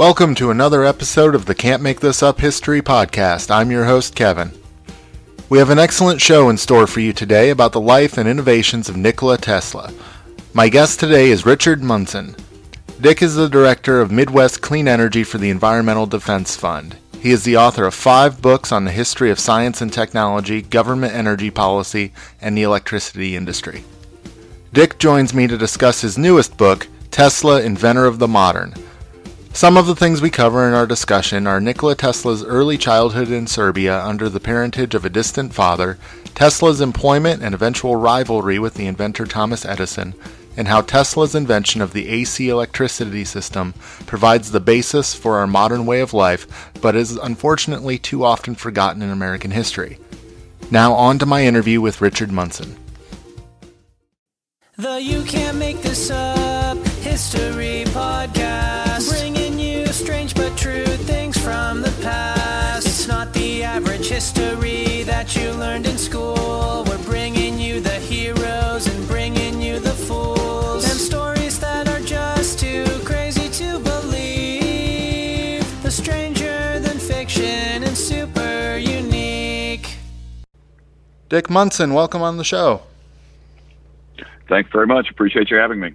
Welcome to another episode of the Can't Make This Up History podcast. I'm your host, Kevin. We have an excellent show in store for you today about the life and innovations of Nikola Tesla. My guest today is Richard Munson. Dick is the director of Midwest Clean Energy for the Environmental Defense Fund. He is the author of five books on the history of science and technology, government energy policy, and the electricity industry. Dick joins me to discuss his newest book, Tesla, Inventor of the Modern. Some of the things we cover in our discussion are Nikola Tesla's early childhood in Serbia under the parentage of a distant father, Tesla's employment and eventual rivalry with the inventor Thomas Edison, and how Tesla's invention of the AC electricity system provides the basis for our modern way of life, but is unfortunately too often forgotten in American history. Now, on to my interview with Richard Munson. The You Can't Make This Up History Podcast. Dick Munson, welcome on the show. Thanks very much. Appreciate you having me.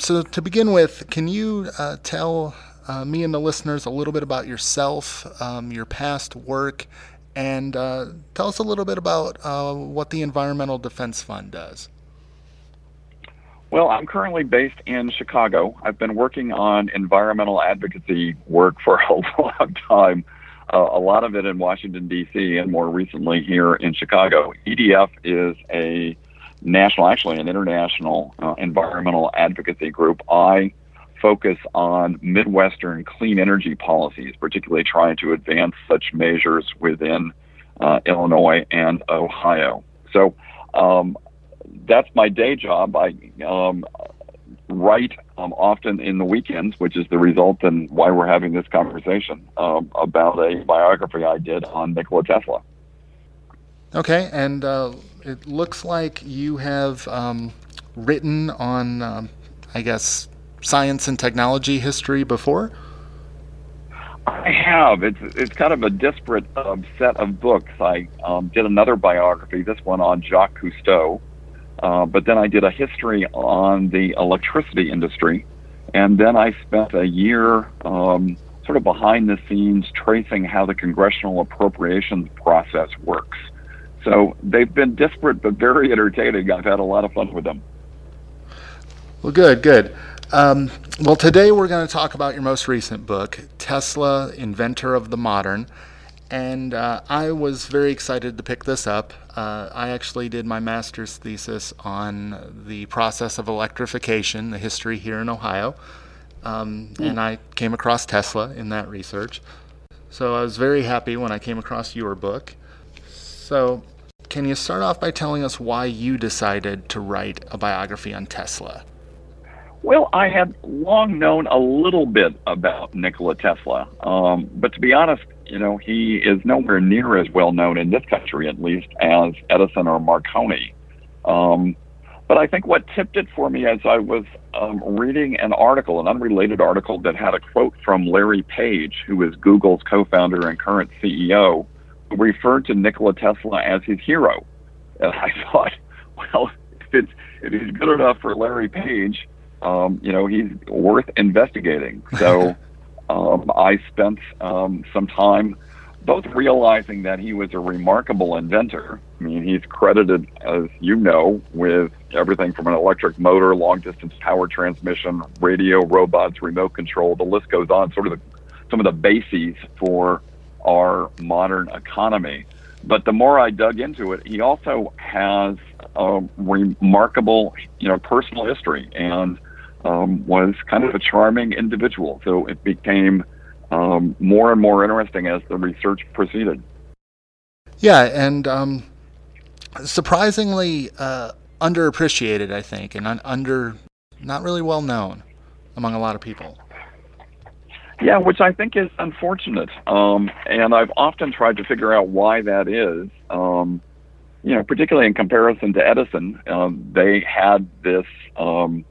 So, to begin with, can you uh, tell uh, me and the listeners a little bit about yourself, um, your past work, and uh, tell us a little bit about uh, what the Environmental Defense Fund does? Well, I'm currently based in Chicago. I've been working on environmental advocacy work for a long time, uh, a lot of it in Washington, D.C., and more recently here in Chicago. EDF is a national, actually an international uh, environmental advocacy group. I focus on Midwestern clean energy policies, particularly trying to advance such measures within uh, Illinois and Ohio. So um, that's my day job. I um, write um, often in the weekends, which is the result and why we're having this conversation um, about a biography I did on Nikola Tesla. Okay, and uh, it looks like you have um, written on, um, I guess, science and technology history before. I have. It's it's kind of a disparate um, set of books. I um, did another biography, this one on Jacques Cousteau, uh, but then I did a history on the electricity industry, and then I spent a year um, sort of behind the scenes tracing how the congressional appropriations process works. So they've been disparate but very entertaining. I've had a lot of fun with them. Well, good, good. Um, well, today we're going to talk about your most recent book, Tesla, Inventor of the Modern. And uh, I was very excited to pick this up. Uh, I actually did my master's thesis on the process of electrification, the history here in Ohio. Um, mm. And I came across Tesla in that research. So I was very happy when I came across your book. So can you start off by telling us why you decided to write a biography on Tesla? Well, I had long known a little bit about Nikola Tesla, um, but to be honest, you know, he is nowhere near as well known in this country, at least, as Edison or Marconi. Um, but I think what tipped it for me as I was um, reading an article, an unrelated article that had a quote from Larry Page, who is Google's co founder and current CEO, who referred to Nikola Tesla as his hero. And I thought, well, if it's if he's good enough for Larry Page, um, you know, he's worth investigating. So um, I spent um, some time both realizing that he was a remarkable inventor. I mean, he's credited, as you know, with everything from an electric motor, long distance power transmission, radio, robots, remote control. The list goes on. Sort of the, some of the bases for our modern economy. But the more I dug into it, he also has a remarkable, you know, personal history and um, was kind of a charming individual. So it became um, more and more interesting as the research proceeded. Yeah, and um, surprisingly uh, underappreciated, I think, and un- under not really well known among a lot of people. Yeah, which I think is unfortunate. Um, and I've often tried to figure out why that is. Um, you know, particularly in comparison to Edison, um, they had this um,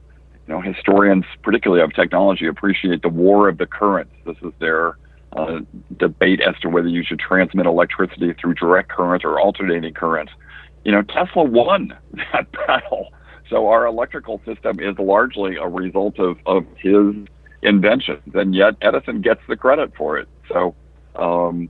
you know, historians, particularly of technology, appreciate the war of the currents. This is their uh, debate as to whether you should transmit electricity through direct current or alternating current. You know, Tesla won that battle. So our electrical system is largely a result of, of his inventions, and yet Edison gets the credit for it. So um,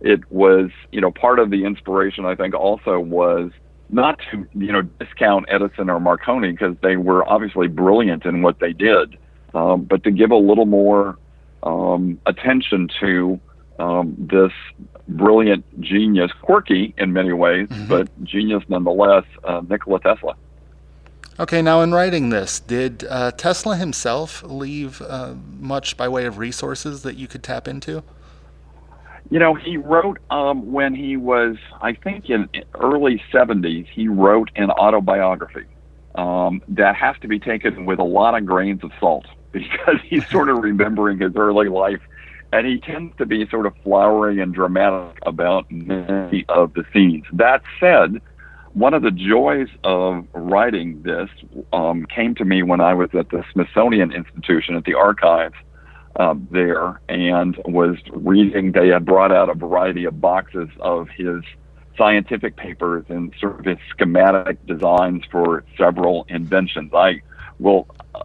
it was, you know, part of the inspiration, I think, also was not to, you know, discount Edison or Marconi because they were obviously brilliant in what they did, um, but to give a little more um, attention to um, this brilliant genius, quirky in many ways, mm-hmm. but genius nonetheless, uh, Nikola Tesla. Okay, now in writing this, did uh, Tesla himself leave uh, much by way of resources that you could tap into? You know, he wrote um, when he was, I think, in early 70s, he wrote an autobiography um, that has to be taken with a lot of grains of salt because he's sort of remembering his early life. And he tends to be sort of flowery and dramatic about many of the scenes. That said, one of the joys of writing this um, came to me when I was at the Smithsonian Institution at the archives uh, there and was reading. They had brought out a variety of boxes of his scientific papers and sort of his schematic designs for several inventions. I will uh,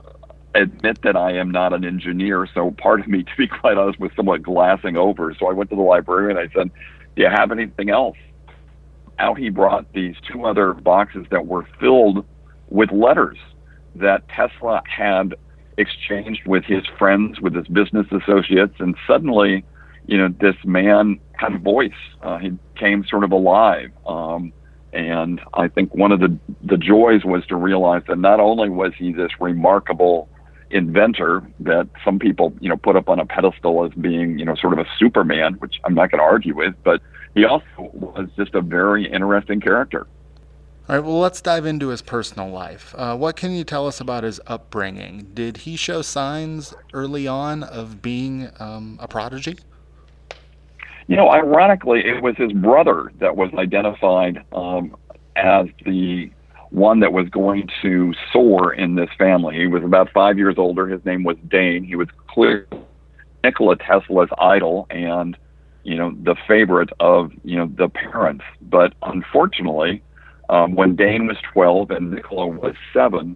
admit that I am not an engineer, so part of me, to be quite honest, was somewhat glassing over. So I went to the library and I said, Do you have anything else? out he brought these two other boxes that were filled with letters that Tesla had exchanged with his friends, with his business associates, and suddenly, you know, this man had a voice. Uh, he came sort of alive. Um, and I think one of the the joys was to realize that not only was he this remarkable inventor that some people, you know, put up on a pedestal as being, you know, sort of a Superman, which I'm not going to argue with, but he also was just a very interesting character. All right, well, let's dive into his personal life. Uh, what can you tell us about his upbringing? Did he show signs early on of being um, a prodigy? You know, ironically, it was his brother that was identified um, as the one that was going to soar in this family. He was about five years older. His name was Dane. He was clearly Nikola Tesla's idol, and you know, the favorite of, you know, the parents. But unfortunately, um, when Dane was 12 and Nikola was seven,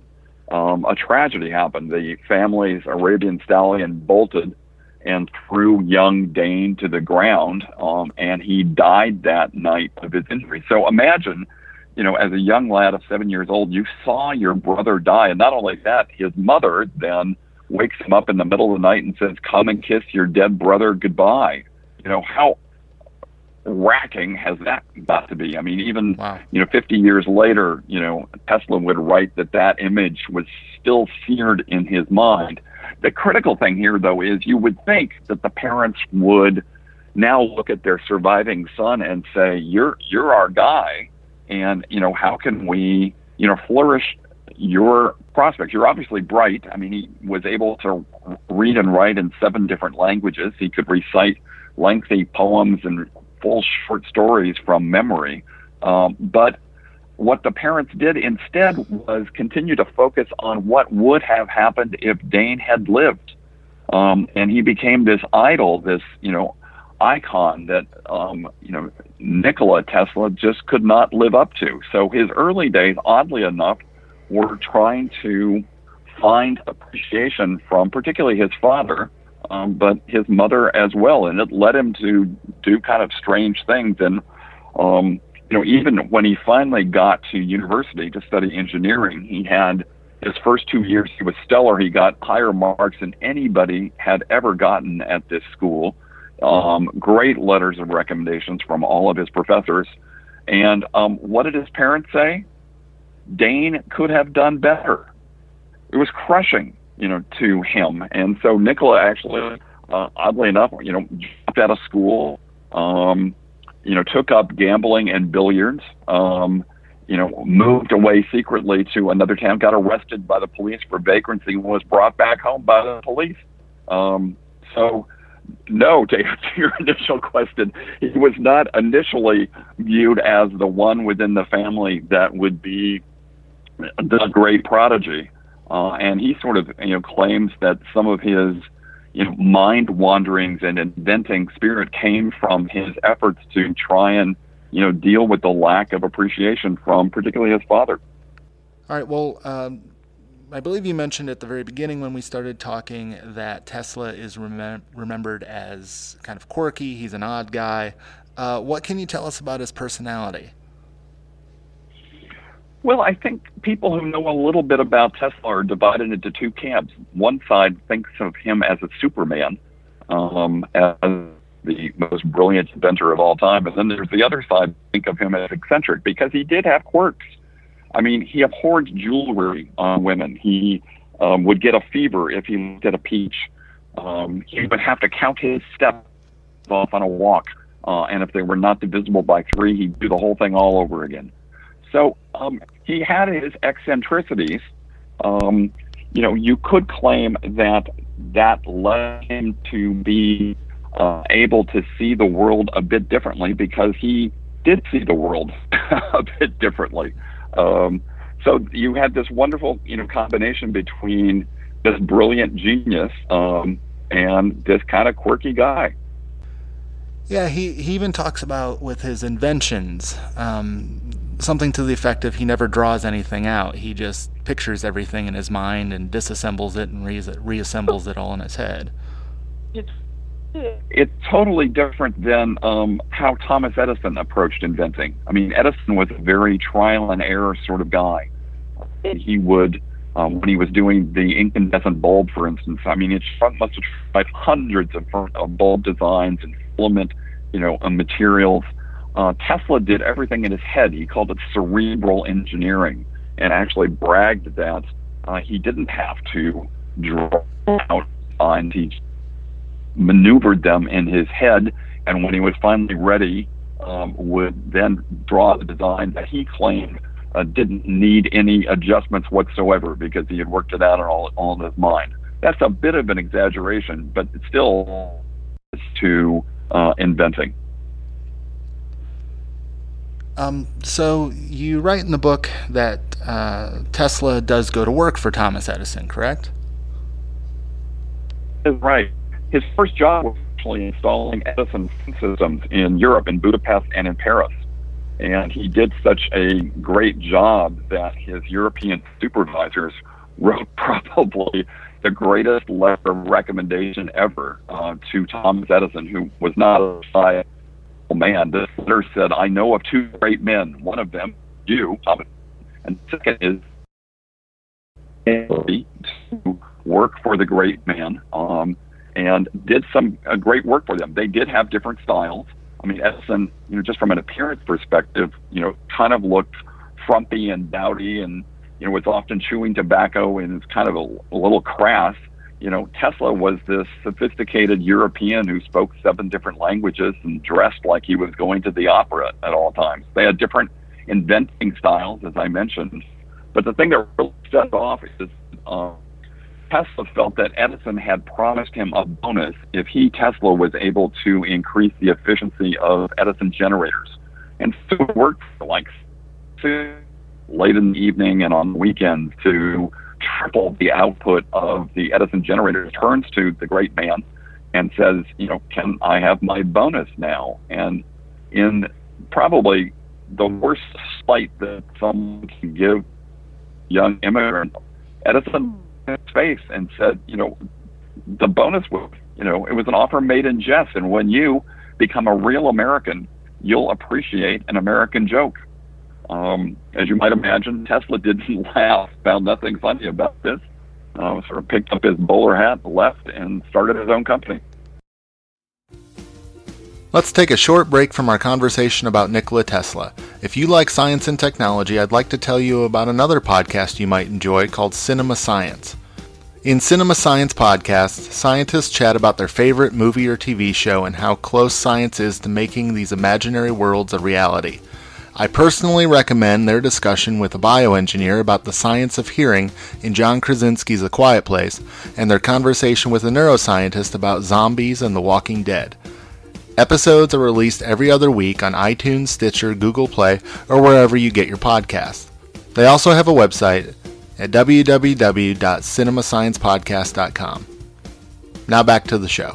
um, a tragedy happened. The family's Arabian stallion bolted and threw young Dane to the ground, um, and he died that night of his injury. So imagine, you know, as a young lad of seven years old, you saw your brother die, and not only that, his mother then wakes him up in the middle of the night and says, "Come and kiss your dead brother goodbye." you know, how racking has that got to be? I mean, even wow. you know, 50 years later, you know, Tesla would write that that image was still seared in his mind. The critical thing here, though, is you would think that the parents would now look at their surviving son and say, "You're you're our guy," and you know, how can we, you know, flourish your prospects? You're obviously bright. I mean, he was able to read and write in seven different languages. He could recite lengthy poems and full short stories from memory. Um, but what the parents did instead was continue to focus on what would have happened if Dane had lived. Um, and he became this idol, this, you know, icon that, um, you know, Nikola Tesla just could not live up to. So his early days, oddly enough, were trying to find appreciation from particularly his father, um, but his mother as well, and it led him to do kind of strange things. And um, you know, even when he finally got to university to study engineering, he had his first two years he was stellar. He got higher marks than anybody had ever gotten at this school. Um, great letters of recommendations from all of his professors. And um, what did his parents say? Dane could have done better. It was crushing you know, to him. And so Nikola actually, uh, oddly enough, you know, dropped out of school, um, you know, took up gambling and billiards, um, you know, moved away secretly to another town, got arrested by the police for vagrancy, and was brought back home by the police. Um, so, no, to answer your initial question, he was not initially viewed as the one within the family that would be the great prodigy. Uh, and he sort of you know claims that some of his you know mind wanderings and inventing spirit came from his efforts to try and you know deal with the lack of appreciation from particularly his father. All right. Well, um, I believe you mentioned at the very beginning when we started talking that Tesla is remem- remembered as kind of quirky. He's an odd guy. Uh, what can you tell us about his personality? Well, I think people who know a little bit about Tesla are divided into two camps. One side thinks of him as a Superman, um, as the most brilliant inventor of all time, and then there's the other side think of him as eccentric because he did have quirks. I mean, he abhorred jewelry on women. He um, would get a fever if he looked at a peach. Um, he would have to count his steps off on a walk, uh, and if they were not divisible by three, he'd do the whole thing all over again. So um, he had his eccentricities. Um, you know, you could claim that that led him to be uh, able to see the world a bit differently because he did see the world a bit differently. Um, so you had this wonderful, you know, combination between this brilliant genius um, and this kind of quirky guy. Yeah, he, he even talks about with his inventions, um, something to the effect of he never draws anything out. He just pictures everything in his mind and disassembles it and re- reassembles it all in his head. It's totally different than um, how Thomas Edison approached inventing. I mean, Edison was a very trial and error sort of guy. He would, um, when he was doing the incandescent bulb, for instance, I mean, it front must have tried hundreds of, of bulb designs and filament, you know, materials uh, Tesla did everything in his head. He called it cerebral engineering and actually bragged that uh, he didn't have to draw out lines. He maneuvered them in his head, and when he was finally ready, um, would then draw the design that he claimed uh, didn't need any adjustments whatsoever because he had worked it out in all, all in his mind. That's a bit of an exaggeration, but still to uh, inventing. Um, so you write in the book that uh, Tesla does go to work for Thomas Edison, correct? Right. His first job was actually installing Edison systems in Europe, in Budapest and in Paris. And he did such a great job that his European supervisors wrote probably the greatest letter of recommendation ever uh, to Thomas Edison, who was not a man. This letter said, I know of two great men. One of them, you, and second is to work for the great man um, and did some uh, great work for them. They did have different styles. I mean, Edison, you know, just from an appearance perspective, you know, kind of looked frumpy and dowdy and, you know, was often chewing tobacco and is kind of a, a little crass you know, Tesla was this sophisticated European who spoke seven different languages and dressed like he was going to the opera at all times. They had different inventing styles, as I mentioned. But the thing that really set off is uh, Tesla felt that Edison had promised him a bonus if he, Tesla, was able to increase the efficiency of Edison generators. And so it worked like late in the evening and on weekends to triple the output of the Edison generator, turns to the great man and says, you know, can I have my bonus now? And in probably the worst spite that someone can give young immigrant, Edison hmm. his face and said, you know, the bonus was, you know, it was an offer made in jest. And when you become a real American, you'll appreciate an American joke. Um, as you might imagine, Tesla didn't laugh, found nothing funny about this. Uh, sort of picked up his bowler hat, left, and started his own company. Let's take a short break from our conversation about Nikola Tesla. If you like science and technology, I'd like to tell you about another podcast you might enjoy called Cinema Science. In Cinema Science podcasts, scientists chat about their favorite movie or TV show and how close science is to making these imaginary worlds a reality. I personally recommend their discussion with a bioengineer about the science of hearing in John Krasinski's A Quiet Place, and their conversation with a neuroscientist about zombies and the walking dead. Episodes are released every other week on iTunes, Stitcher, Google Play, or wherever you get your podcasts. They also have a website, at www.cinemasciencepodcast.com. Now back to the show.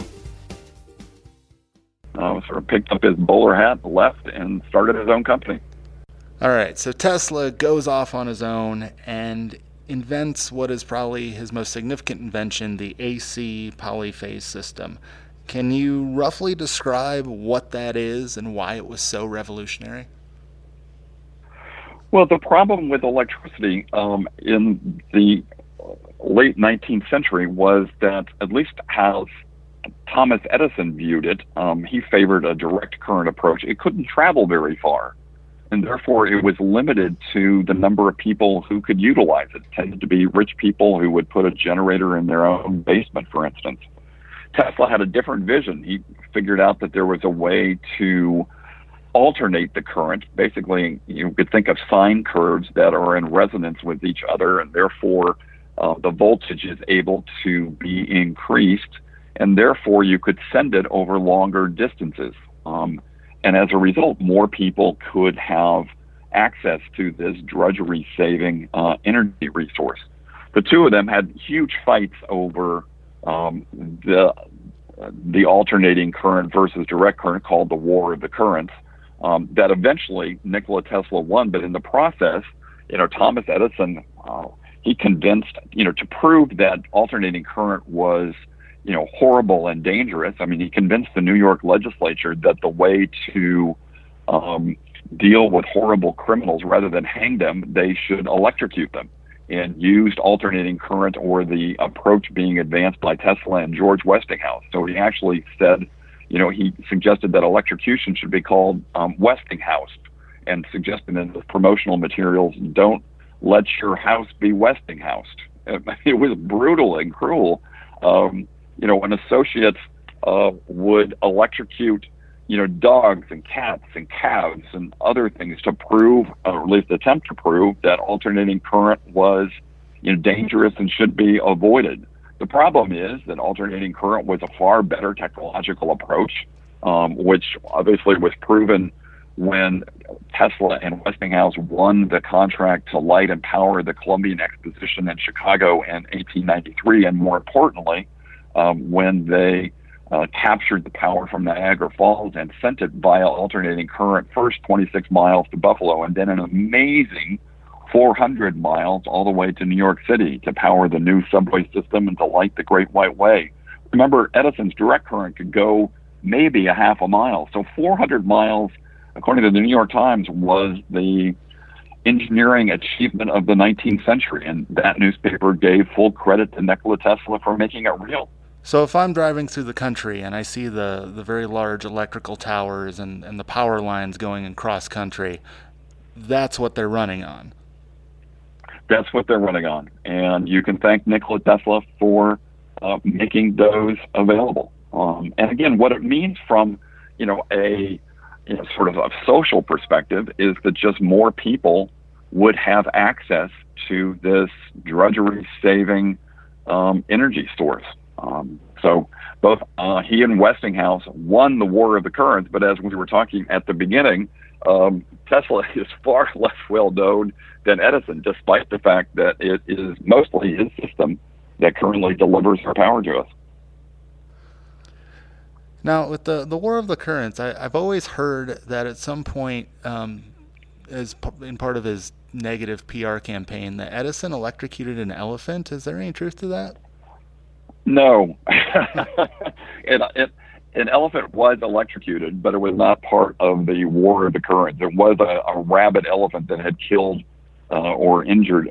Uh, sort of picked up his bowler hat, left, and started his own company. All right, so Tesla goes off on his own and invents what is probably his most significant invention, the AC polyphase system. Can you roughly describe what that is and why it was so revolutionary? Well, the problem with electricity um, in the late 19th century was that, at least how Thomas Edison viewed it, um, he favored a direct current approach. It couldn't travel very far, and therefore it was limited to the number of people who could utilize it. it tended to be rich people who would put a generator in their own basement, for instance. Tesla had a different vision. He figured out that there was a way to alternate the current. Basically, you could think of sine curves that are in resonance with each other, and therefore uh, the voltage is able to be increased, and therefore you could send it over longer distances. Um, and as a result, more people could have access to this drudgery saving uh, energy resource. The two of them had huge fights over um, the the alternating current versus direct current called the War of the Currents. Um, that eventually Nikola Tesla won, but in the process, you know, Thomas Edison, uh, he convinced, you know, to prove that alternating current was, you know, horrible and dangerous. I mean, he convinced the New York legislature that the way to um, deal with horrible criminals rather than hang them, they should electrocute them and used alternating current or the approach being advanced by Tesla and George Westinghouse. So he actually said, you know, he suggested that electrocution should be called um, Westinghouse and suggested in the promotional materials, don't let your house be Westinghouse. It was brutal and cruel. Um, you know, when associates uh, would electrocute you know, dogs and cats and calves and other things to prove, or at least attempt to prove, that alternating current was, you know, dangerous and should be avoided. The problem is that alternating current was a far better technological approach, um, which obviously was proven when Tesla and Westinghouse won the contract to light and power the Columbian Exposition in Chicago in 1893, and more importantly, um, when they uh, captured the power from Niagara Falls and sent it via alternating current first 26 miles to Buffalo and then an amazing 400 miles all the way to New York City to power the new subway system and to light the Great White Way. Remember, Edison's direct current could go maybe a half a mile. So 400 miles, according to the New York Times, was the engineering achievement of the 19th century. And that newspaper gave full credit to Nikola Tesla for making it real. So if I'm driving through the country and I see the, the very large electrical towers and, and the power lines going across country, that's what they're running on. That's what they're running on. And you can thank Nikola Tesla for uh, making those available. Um, and again, what it means from, you know, a you know, sort of a social perspective is that just more people would have access to this drudgery saving um, energy source. Um, so both uh, he and Westinghouse won the War of the Currents, but as we were talking at the beginning, um, Tesla is far less well known than Edison, despite the fact that it is mostly his system that currently delivers our power to us. Now, with the the War of the Currents, I, have always heard that at some point, um, as in part of his negative PR campaign, that Edison electrocuted an elephant. Is there any truth to that? No, it, it, an elephant was electrocuted, but it was not part of the War of the Currents. It was a, a rabid elephant that had killed uh, or injured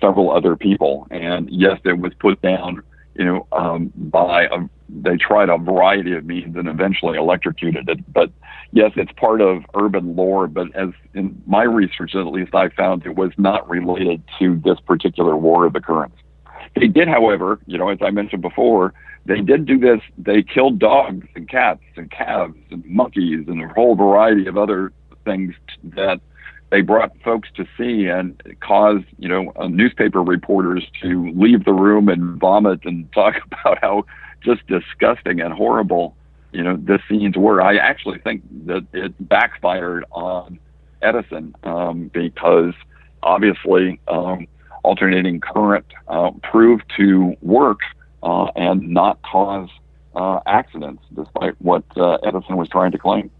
several other people, and yes, it was put down. You know, um, by a, they tried a variety of means and eventually electrocuted it. But yes, it's part of urban lore. But as in my research, at least, I found it was not related to this particular War of the Currents. They did, however, you know, as I mentioned before, they did do this. They killed dogs and cats and calves and monkeys and a whole variety of other things that they brought folks to see and caused, you know, uh, newspaper reporters to leave the room and vomit and talk about how just disgusting and horrible, you know, the scenes were. I actually think that it backfired on Edison um, because obviously um, alternating current uh, proved to work uh, and not cause uh, accidents, despite what uh, Edison was trying to claim.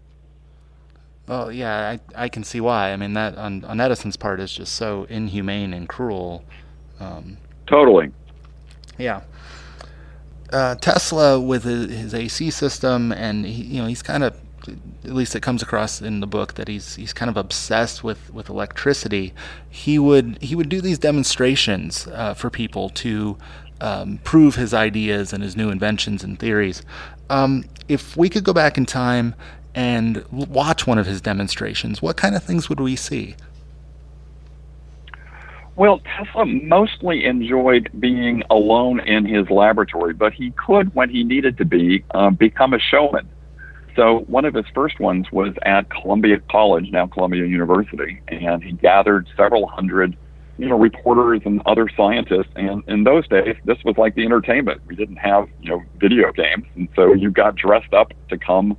Well, yeah, I, I can see why. I mean, that on, on Edison's part is just so inhumane and cruel. Um, totally. Yeah. Uh, Tesla with his, his, AC system, and he, you know, he's kind of, at least it comes across in the book that he's he's kind of obsessed with, with electricity. He would he would do these demonstrations uh, for people to um, prove his ideas and his new inventions and theories. Um, if we could go back in time and watch one of his demonstrations, what kind of things would we see? Well, Tesla mostly enjoyed being alone in his laboratory, but he could, when he needed to be, uh, become a showman. So one of his first ones was at Columbia College, now Columbia University, and he gathered several hundred you know, reporters and other scientists. And in those days, this was like the entertainment. We didn't have, you know, video games. And so you got dressed up to come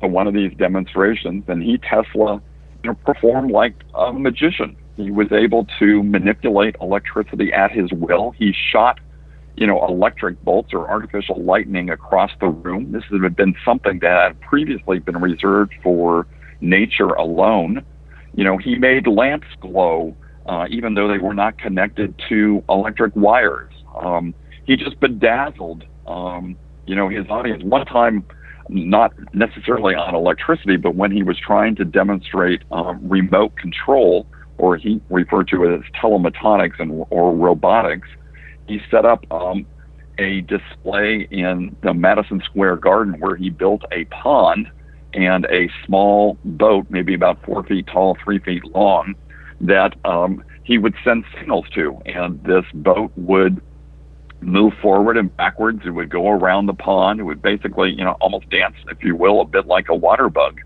to one of these demonstrations. And he, Tesla, you know, performed like a magician. He was able to manipulate electricity at his will. He shot, you know, electric bolts or artificial lightning across the room. This had been something that had previously been reserved for nature alone. You know, he made lamps glow uh, even though they were not connected to electric wires. Um, he just bedazzled, um, you know, his audience. One time, not necessarily on electricity, but when he was trying to demonstrate um, remote control, or he referred to it as teleautomatics and or robotics, he set up um, a display in the Madison Square Garden where he built a pond and a small boat, maybe about four feet tall, three feet long, that um, he would send signals to, and this boat would move forward and backwards. It would go around the pond. It would basically, you know, almost dance, if you will, a bit like a water bug,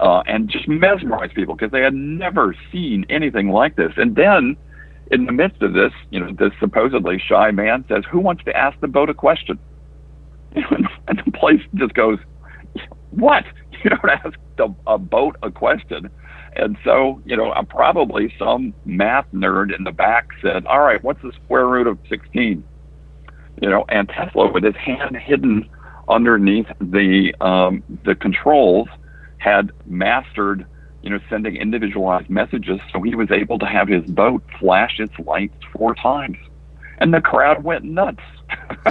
uh, and just mesmerize people because they had never seen anything like this. And then, in the midst of this, you know, this supposedly shy man says, "Who wants to ask the boat a question?" and the place just goes, "What? You don't ask the, a boat a question?" And so, you know, probably some math nerd in the back said, "All right, what's the square root of 16?" You know, and Tesla, with his hand hidden underneath the um, the controls, had mastered, you know, sending individualized messages. So he was able to have his boat flash its lights four times, and the crowd went nuts.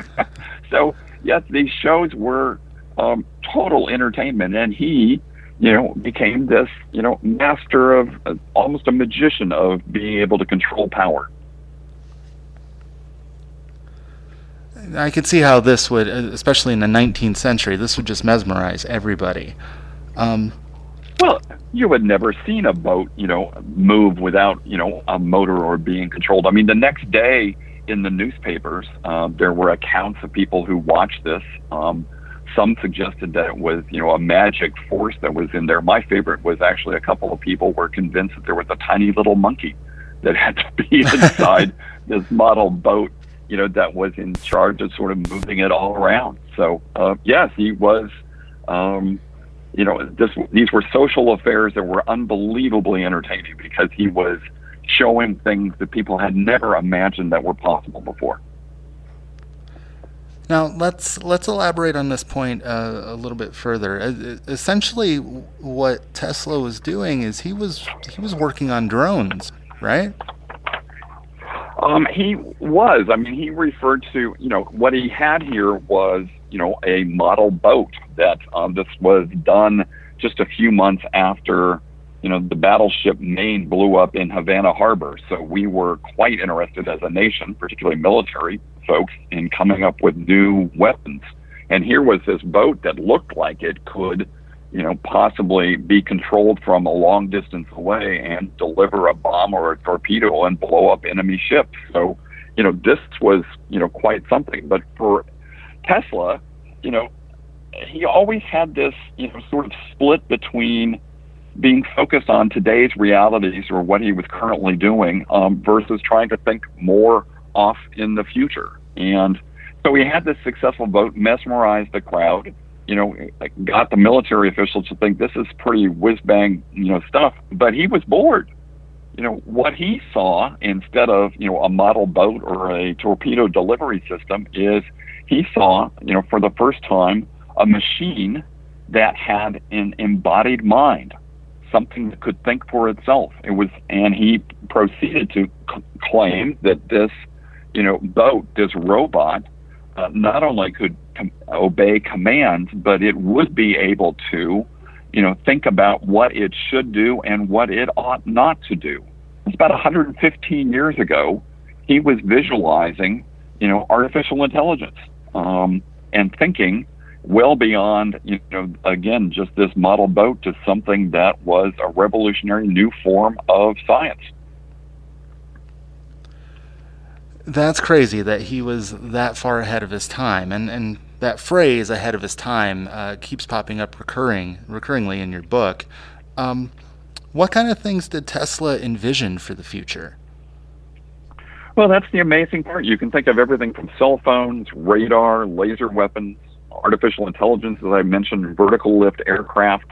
so yes, these shows were um, total entertainment, and he you know, became this, you know, master of uh, almost a magician of being able to control power. I could see how this would, uh, especially in the 19th century, this would just mesmerize everybody. Um, well, you had never seen a boat, you know, move without, you know, a motor or being controlled. I mean, the next day in the newspapers, uh, there were accounts of people who watched this. Um, some suggested that it was, you know, a magic force that was in there. My favorite was actually a couple of people were convinced that there was a tiny little monkey that had to be inside this model boat, you know, that was in charge of sort of moving it all around. So, uh, yes, he was, um, you know, this, these were social affairs that were unbelievably entertaining because he was showing things that people had never imagined that were possible before. Now let's let's elaborate on this point uh, a little bit further. Uh, essentially, what Tesla was doing is he was he was working on drones, right? Um, he was. I mean, he referred to you know what he had here was you know a model boat that um, this was done just a few months after you know the battleship Maine blew up in Havana Harbor. So we were quite interested as a nation, particularly military, folks in coming up with new weapons. And here was this boat that looked like it could, you know, possibly be controlled from a long distance away and deliver a bomb or a torpedo and blow up enemy ships. So, you know, this was, you know, quite something. But for Tesla, you know, he always had this, you know, sort of split between being focused on today's realities or what he was currently doing um, versus trying to think more off in the future. And so we had this successful boat mesmerized the crowd, you know, got the military officials to think this is pretty whiz bang, you know, stuff. But he was bored. you know, what he saw instead of, you know, a model boat or a torpedo delivery system is he saw, you know, for the first time, a machine that had an embodied mind, something that could think for itself. It was, and he proceeded to c- claim that this, you know, boat, this robot, uh, not only could com- obey commands, but it would be able to, you know, think about what it should do and what it ought not to do. It's about 115 years ago. He was visualizing, you know, artificial intelligence um, and thinking well beyond, you know, again, just this model boat to something that was a revolutionary new form of science. That's crazy that he was that far ahead of his time, and and that phrase "ahead of his time" uh, keeps popping up recurring, recurringly in your book. Um, what kind of things did Tesla envision for the future? Well, that's the amazing part. You can think of everything from cell phones, radar, laser weapons, artificial intelligence, as I mentioned, vertical lift aircraft.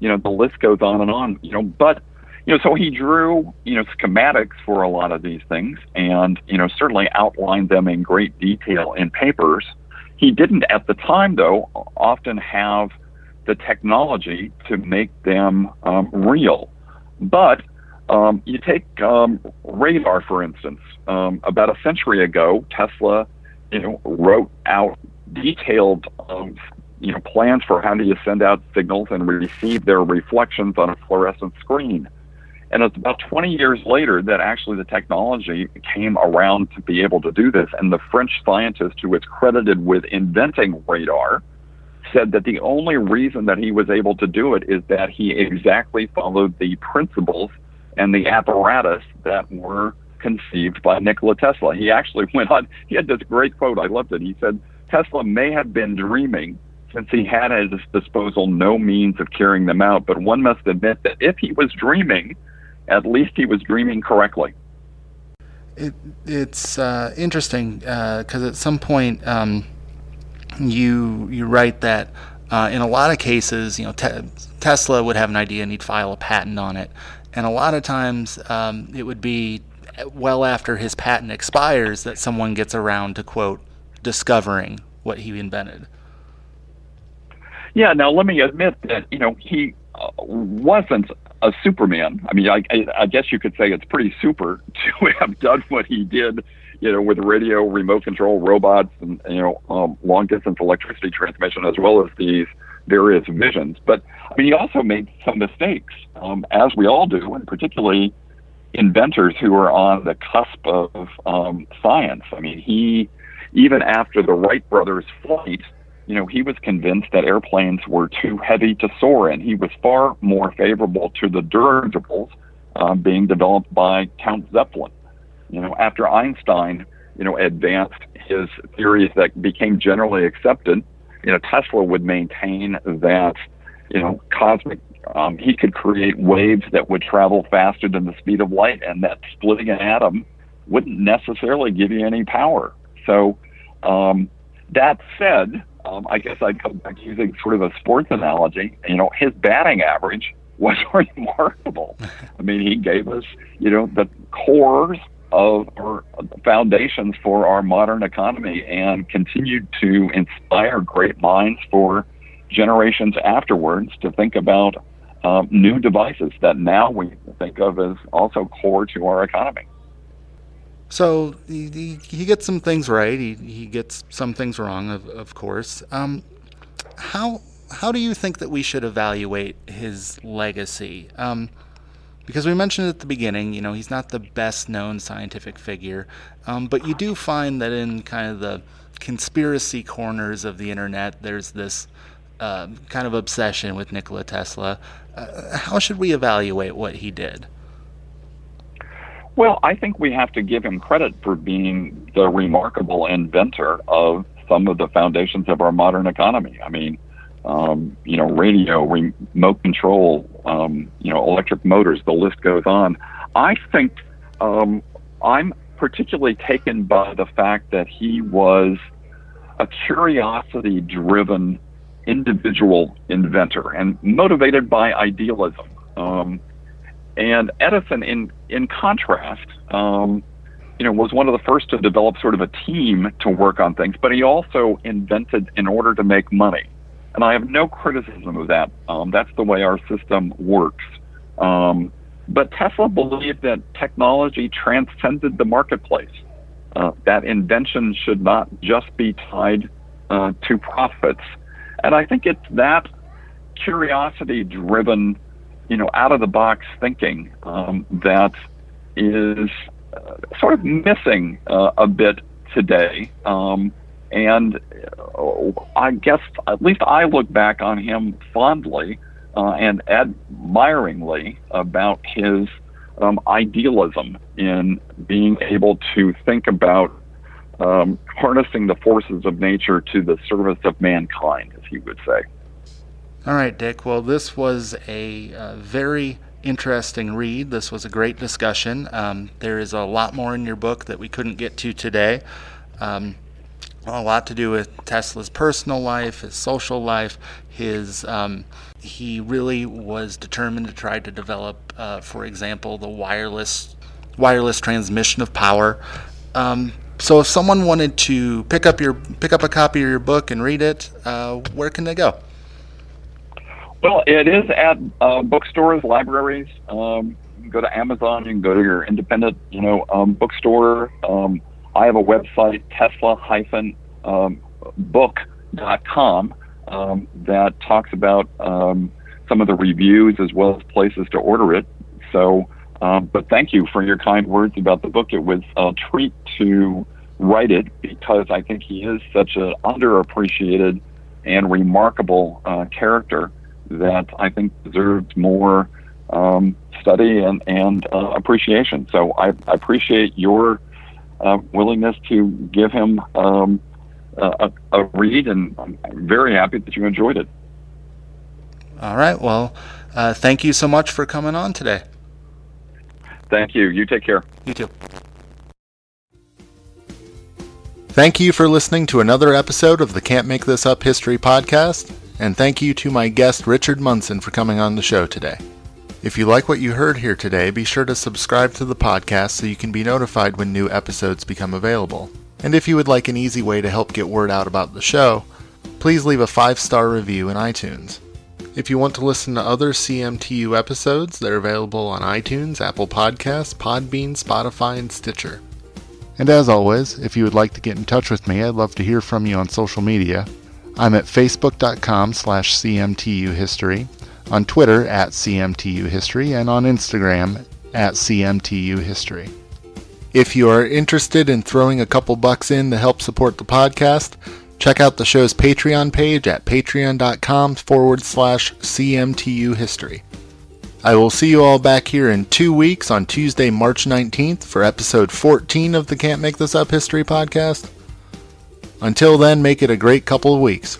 You know, the list goes on and on. You know, but you know, so he drew you know schematics for a lot of these things, and you know certainly outlined them in great detail in papers. He didn't at the time, though, often have the technology to make them um, real. But um, you take um, radar, for instance. Um, about a century ago, Tesla, you know, wrote out detailed, um, you know, plans for how do you send out signals and receive their reflections on a fluorescent screen. And it's about 20 years later that actually the technology came around to be able to do this. And the French scientist who was credited with inventing radar said that the only reason that he was able to do it is that he exactly followed the principles and the apparatus that were conceived by Nikola Tesla. He actually went on, he had this great quote, I loved it. He said, Tesla may have been dreaming since he had at his disposal no means of carrying them out, but one must admit that if he was dreaming, at least he was dreaming correctly. It, it's uh, interesting because uh, at some point um, you you write that uh, in a lot of cases, you know, te- Tesla would have an idea and he'd file a patent on it, and a lot of times um, it would be well after his patent expires that someone gets around to quote discovering what he invented. Yeah. Now let me admit that you know he uh, wasn't a Superman. I mean, I, I, guess you could say it's pretty super to have done what he did, you know, with radio, remote control, robots, and you know, um, long distance electricity transmission, as well as these various visions. But I mean, he also made some mistakes, um, as we all do, and particularly inventors who are on the cusp of um, science. I mean, he even after the Wright brothers' flight you know, he was convinced that airplanes were too heavy to soar in. He was far more favorable to the dirigibles uh, being developed by Count Zeppelin. You know, after Einstein, you know, advanced his theories that became generally accepted, you know, Tesla would maintain that, you know, cosmic, um, he could create waves that would travel faster than the speed of light, and that splitting an atom wouldn't necessarily give you any power. So, um, that said, um, I guess I'd come back using sort of a sports analogy. You know, his batting average was remarkable. I mean, he gave us, you know, the cores of our foundations for our modern economy and continued to inspire great minds for generations afterwards to think about um, new devices that now we think of as also core to our economy. So he, he, gets some things right. He, he gets some things wrong, of, of course. Um, how how do you think that we should evaluate his legacy? Um, because we mentioned at the beginning, you know, he's not the best known scientific figure, um, but you do find that in kind of the conspiracy corners of the internet, there's this uh, kind of obsession with Nikola Tesla. Uh, how should we evaluate what he did? Well, I think we have to give him credit for being the remarkable inventor of some of the foundations of our modern economy. I mean, um, you know, radio, remote control, um, you know, electric motors, the list goes on. I think um, I'm particularly taken by the fact that he was a curiosity driven individual inventor and motivated by idealism. Um, and Edison, in in contrast, um, you know, was one of the first to develop sort of a team to work on things. But he also invented in order to make money, and I have no criticism of that. Um, that's the way our system works. Um, but Tesla believed that technology transcended the marketplace. Uh, that invention should not just be tied uh, to profits. And I think it's that curiosity driven, you know, out of the box thinking um, that is uh, sort of missing uh, a bit today. Um, and uh, I guess at least I look back on him fondly uh, and admiringly about his um, idealism in being able to think about um, harnessing the forces of nature to the service of mankind, as he would say. All right, Dick. Well, this was a uh, very interesting read. This was a great discussion. Um, there is a lot more in your book that we couldn't get to today. Um, a lot to do with Tesla's personal life, his social life, his um, he really was determined to try to develop, uh, for example, the wireless wireless transmission of power. Um, so, if someone wanted to pick up your pick up a copy of your book and read it, uh, where can they go? Well, it is at uh, bookstores, libraries. Um, you can go to Amazon. You can go to your independent, you know, um, bookstore. Um, I have a website, tesla-book.com, um, that talks about um, some of the reviews as well as places to order it. So, um, but thank you for your kind words about the book. It was a treat to write it because I think he is such an underappreciated and remarkable uh, character that I think deserves more um, study and, and uh, appreciation. So I, I appreciate your uh, willingness to give him um, a, a, read, and I'm very happy that you enjoyed it. All right. Well, uh, thank you so much for coming on today. Thank you. You take care. You too. Thank you for listening to another episode of the Can't Make This Up History podcast, and thank you to my guest Richard Munson for coming on the show today. If you like what you heard here today, be sure to subscribe to the podcast so you can be notified when new episodes become available. And if you would like an easy way to help get word out about the show, please leave a five star review in iTunes. If you want to listen to other CMTU episodes, they're available on iTunes, Apple Podcasts, Podbean, Spotify, and Stitcher. And as always, if you would like to get in touch with me, I'd love to hear from you on social media. I'm at facebook.com slash cmtuhistory on Twitter at CMTU History, and on Instagram at CMTU History. If you are interested in throwing a couple bucks in to help support the podcast, check out the show's Patreon page at patreon.com forward slash CMTU History. I will see you all back here in two weeks on Tuesday, March 19th for episode 14 of the Can't Make This Up History podcast. Until then, make it a great couple of weeks.